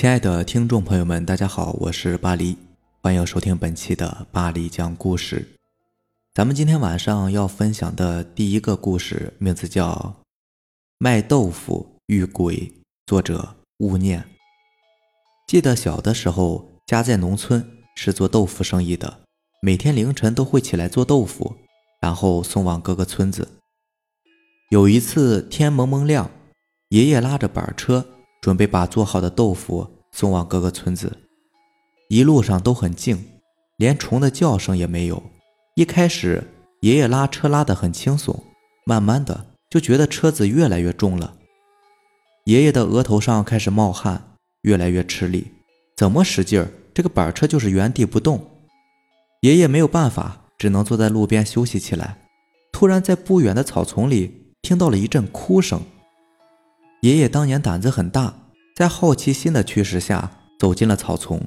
亲爱的听众朋友们，大家好，我是巴黎，欢迎收听本期的巴黎讲故事。咱们今天晚上要分享的第一个故事，名字叫《卖豆腐遇鬼》，作者勿念。记得小的时候，家在农村，是做豆腐生意的，每天凌晨都会起来做豆腐，然后送往各个村子。有一次天蒙蒙亮，爷爷拉着板车。准备把做好的豆腐送往各个村子，一路上都很静，连虫的叫声也没有。一开始，爷爷拉车拉得很轻松，慢慢的就觉得车子越来越重了。爷爷的额头上开始冒汗，越来越吃力，怎么使劲儿，这个板车就是原地不动。爷爷没有办法，只能坐在路边休息起来。突然，在不远的草丛里听到了一阵哭声。爷爷当年胆子很大，在好奇心的驱使下走进了草丛，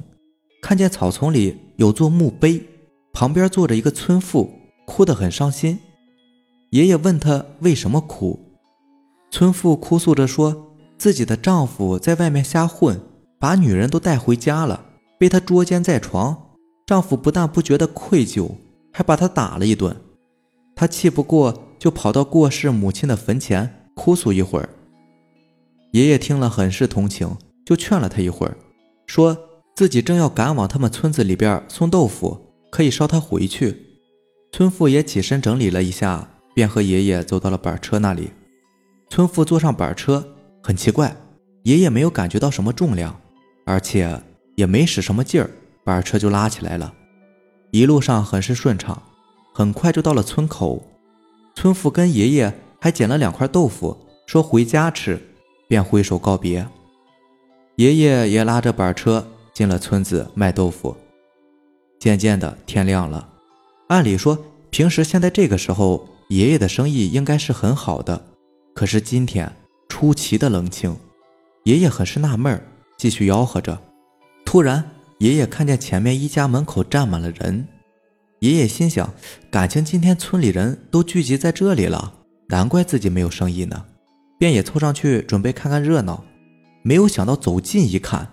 看见草丛里有座墓碑，旁边坐着一个村妇，哭得很伤心。爷爷问他为什么哭，村妇哭诉着说，自己的丈夫在外面瞎混，把女人都带回家了，被他捉奸在床，丈夫不但不觉得愧疚，还把她打了一顿。她气不过，就跑到过世母亲的坟前哭诉一会儿。爷爷听了很是同情，就劝了他一会儿，说自己正要赶往他们村子里边送豆腐，可以捎他回去。村妇也起身整理了一下，便和爷爷走到了板车那里。村妇坐上板车，很奇怪，爷爷没有感觉到什么重量，而且也没使什么劲儿，板车就拉起来了。一路上很是顺畅，很快就到了村口。村妇跟爷爷还捡了两块豆腐，说回家吃。便挥手告别，爷爷也拉着板车进了村子卖豆腐。渐渐的天亮了，按理说平时现在这个时候，爷爷的生意应该是很好的，可是今天出奇的冷清。爷爷很是纳闷继续吆喝着。突然，爷爷看见前面一家门口站满了人，爷爷心想：感情今天村里人都聚集在这里了，难怪自己没有生意呢。便也凑上去准备看看热闹，没有想到走近一看，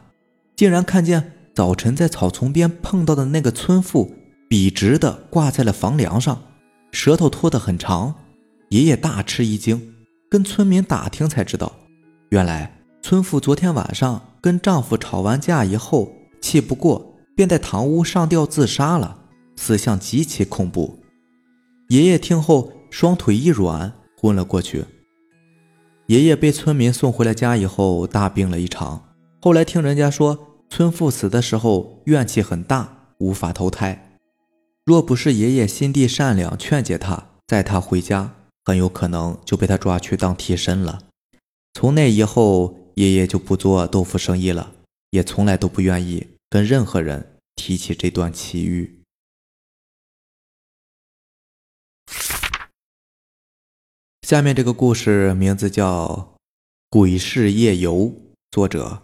竟然看见早晨在草丛边碰到的那个村妇，笔直的挂在了房梁上，舌头拖得很长。爷爷大吃一惊，跟村民打听才知道，原来村妇昨天晚上跟丈夫吵完架以后，气不过，便在堂屋上吊自杀了，死相极其恐怖。爷爷听后，双腿一软，昏了过去。爷爷被村民送回了家以后，大病了一场。后来听人家说，村妇死的时候怨气很大，无法投胎。若不是爷爷心地善良，劝解他载他回家，很有可能就被他抓去当替身了。从那以后，爷爷就不做豆腐生意了，也从来都不愿意跟任何人提起这段奇遇。下面这个故事名字叫《鬼市夜游》，作者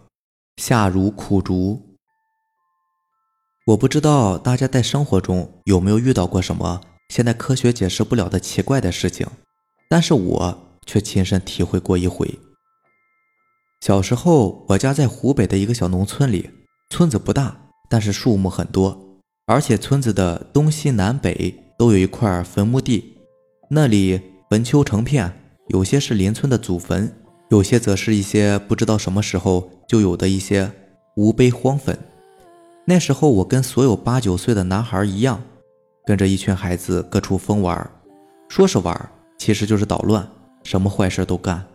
夏如苦竹。我不知道大家在生活中有没有遇到过什么现在科学解释不了的奇怪的事情，但是我却亲身体会过一回。小时候，我家在湖北的一个小农村里，村子不大，但是树木很多，而且村子的东西南北都有一块坟墓地，那里。坟丘成片，有些是邻村的祖坟，有些则是一些不知道什么时候就有的一些无碑荒坟。那时候我跟所有八九岁的男孩一样，跟着一群孩子各处疯玩，说是玩，其实就是捣乱，什么坏事都干，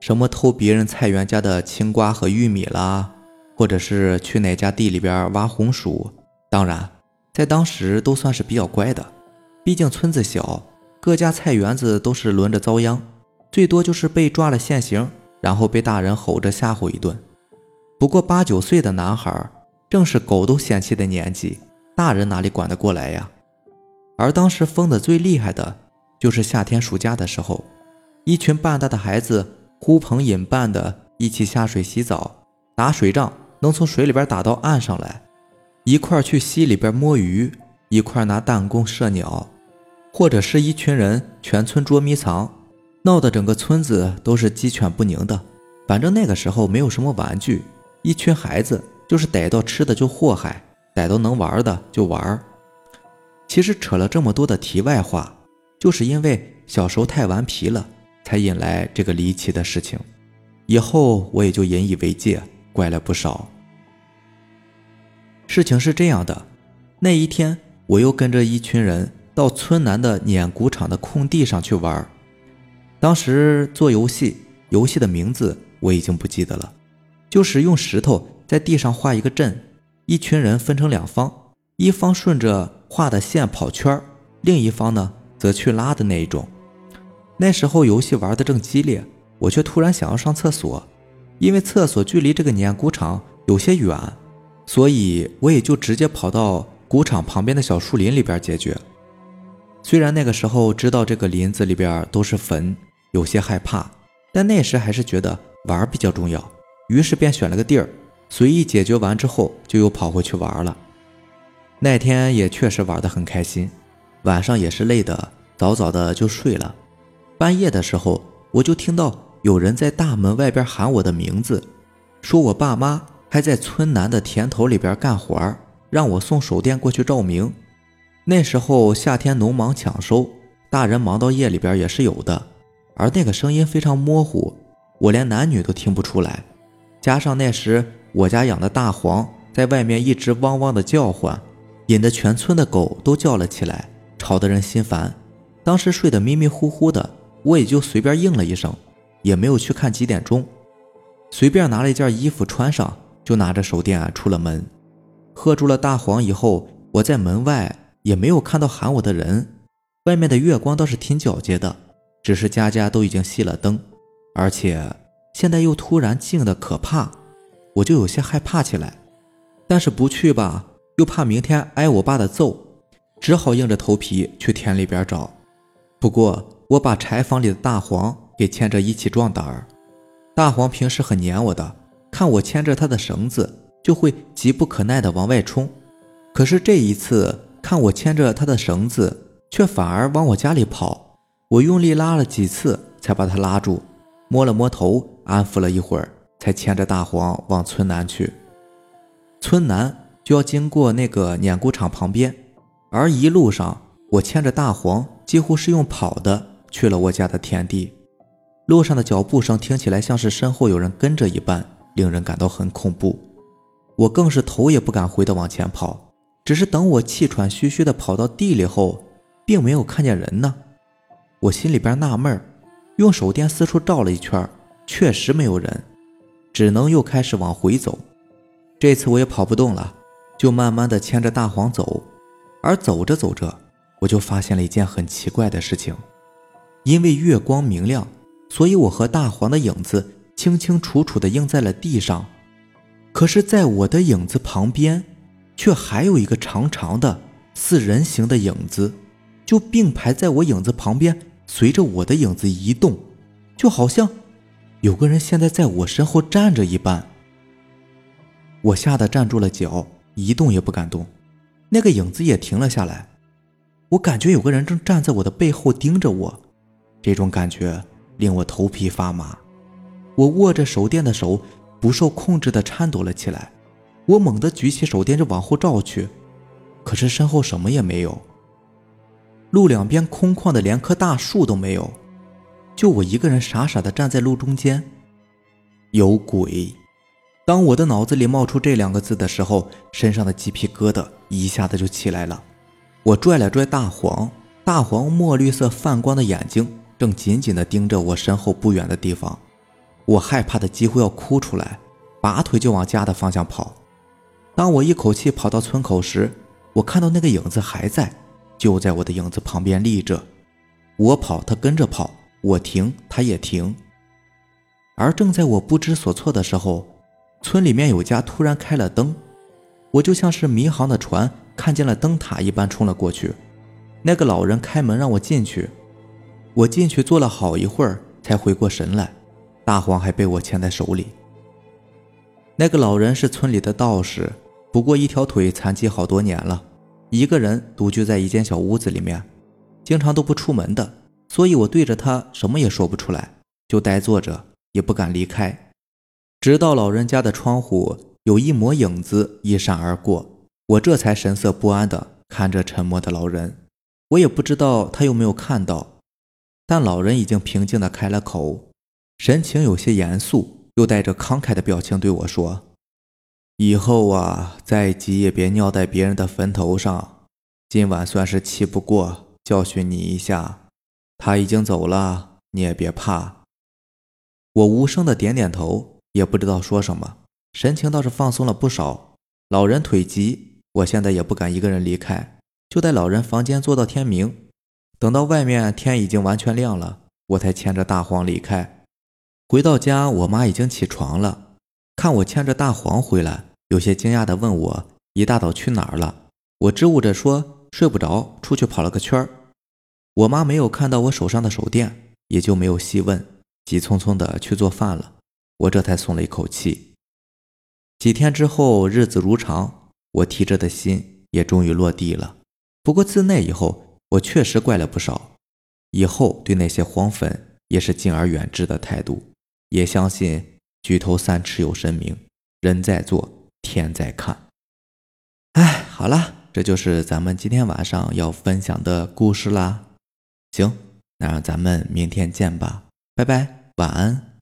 什么偷别人菜园家的青瓜和玉米啦，或者是去哪家地里边挖红薯。当然，在当时都算是比较乖的，毕竟村子小。各家菜园子都是轮着遭殃，最多就是被抓了现行，然后被大人吼着吓唬一顿。不过八九岁的男孩正是狗都嫌弃的年纪，大人哪里管得过来呀？而当时疯的最厉害的，就是夏天暑假的时候，一群半大的孩子呼朋引伴的一起下水洗澡、打水仗，能从水里边打到岸上来，一块去溪里边摸鱼，一块拿弹弓射鸟。或者是一群人全村捉迷藏，闹得整个村子都是鸡犬不宁的。反正那个时候没有什么玩具，一群孩子就是逮到吃的就祸害，逮到能玩的就玩。其实扯了这么多的题外话，就是因为小时候太顽皮了，才引来这个离奇的事情。以后我也就引以为戒，乖了不少。事情是这样的，那一天我又跟着一群人到村南的碾谷场的空地上去玩。当时做游戏，游戏的名字我已经不记得了，就是用石头在地上画一个阵，一群人分成两方，一方顺着画的线跑圈另一方呢则去拉的那一种。那时候游戏玩的正激烈。我却突然想要上厕所，因为厕所距离这个碾谷场有些远，所以我也就直接跑到谷场旁边的小树林里边解决。虽然那个时候知道这个林子里边都是坟，有些害怕，但那时还是觉得玩比较重要，于是便选了个地儿，随意解决完之后就又跑回去玩了。那天也确实玩得很开心，晚上也是累的，早早的就睡了。半夜的时候，我就听到。有人在大门外边喊我的名字，说我爸妈还在村南的田头里边干活让我送手电过去照明。那时候夏天农忙抢收，大人忙到夜里边也是有的。而那个声音非常模糊，我连男女都听不出来。加上那时我家养的大黄在外面一直汪汪的叫唤，引得全村的狗都叫了起来，吵得人心烦。当时睡得迷迷糊糊的，我也就随便应了一声。也没有去看几点钟，随便拿了一件衣服穿上，就拿着手电出了门。喝住了大黄以后，我在门外也没有看到喊我的人。外面的月光倒是挺皎洁的，只是家家都已经熄了灯，而且现在又突然静的可怕，我就有些害怕起来。但是不去吧，又怕明天挨我爸的揍，只好硬着头皮去田里边找。不过我把柴房里的大黄。给牵着一起壮胆儿，大黄平时很黏我的，看我牵着他的绳子，就会急不可耐地往外冲。可是这一次看我牵着他的绳子，却反而往我家里跑。我用力拉了几次，才把他拉住，摸了摸头，安抚了一会儿，才牵着大黄往村南去。村南就要经过那个碾谷场旁边，而一路上我牵着大黄，几乎是用跑的去了我家的田地。路上的脚步声听起来像是身后有人跟着一般，令人感到很恐怖。我更是头也不敢回的往前跑，只是等我气喘吁吁的跑到地里后，并没有看见人呢。我心里边纳闷用手电四处照了一圈，确实没有人，只能又开始往回走。这次我也跑不动了，就慢慢的牵着大黄走。而走着走着，我就发现了一件很奇怪的事情，因为月光明亮。所以，我和大黄的影子清清楚楚地映在了地上。可是，在我的影子旁边，却还有一个长长的、似人形的影子，就并排在我影子旁边，随着我的影子移动，就好像有个人现在在我身后站着一般。我吓得站住了脚，一动也不敢动。那个影子也停了下来。我感觉有个人正站在我的背后盯着我，这种感觉。令我头皮发麻，我握着手电的手不受控制地颤抖了起来。我猛地举起手电就往后照去，可是身后什么也没有。路两边空旷的，连棵大树都没有，就我一个人傻傻的站在路中间。有鬼！当我的脑子里冒出这两个字的时候，身上的鸡皮疙瘩一下子就起来了。我拽了拽大黄，大黄墨绿色泛光的眼睛。正紧紧地盯着我身后不远的地方，我害怕的几乎要哭出来，拔腿就往家的方向跑。当我一口气跑到村口时，我看到那个影子还在，就在我的影子旁边立着。我跑，他跟着跑；我停，他也停。而正在我不知所措的时候，村里面有家突然开了灯，我就像是迷航的船看见了灯塔一般冲了过去。那个老人开门让我进去。我进去坐了好一会儿，才回过神来，大黄还被我牵在手里。那个老人是村里的道士，不过一条腿残疾好多年了，一个人独居在一间小屋子里面，经常都不出门的，所以我对着他什么也说不出来，就呆坐着，也不敢离开。直到老人家的窗户有一抹影子一闪而过，我这才神色不安地看着沉默的老人。我也不知道他有没有看到，但老人已经平静地开了口，神情有些严肃，又带着慷慨的表情对我说：“以后啊，再急也别尿在别人的坟头上。今晚算是气不过，教训你一下。他已经走了，你也别怕。”我无声的点点头。也不知道说什么，神情倒是放松了不少。老人腿疾，我现在也不敢一个人离开，就在老人房间坐到天明。等到外面天已经完全亮了，我才牵着大黄离开。回到家，我妈已经起床了，看我牵着大黄回来，有些惊讶地问我一大早去哪儿了。我支吾着说睡不着，出去跑了个圈儿。我妈没有看到我手上的手电，也就没有细问，急匆匆地去做饭了。我这才松了一口气。几天之后，日子如常，我提着的心也终于落地了。不过自那以后，我确实怪了不少。以后对那些黄粉也是敬而远之的态度，也相信举头三尺有神明，人在做，天在看。哎，好了，这就是咱们今天晚上要分享的故事啦。行，那咱们明天见吧，拜拜，晚安。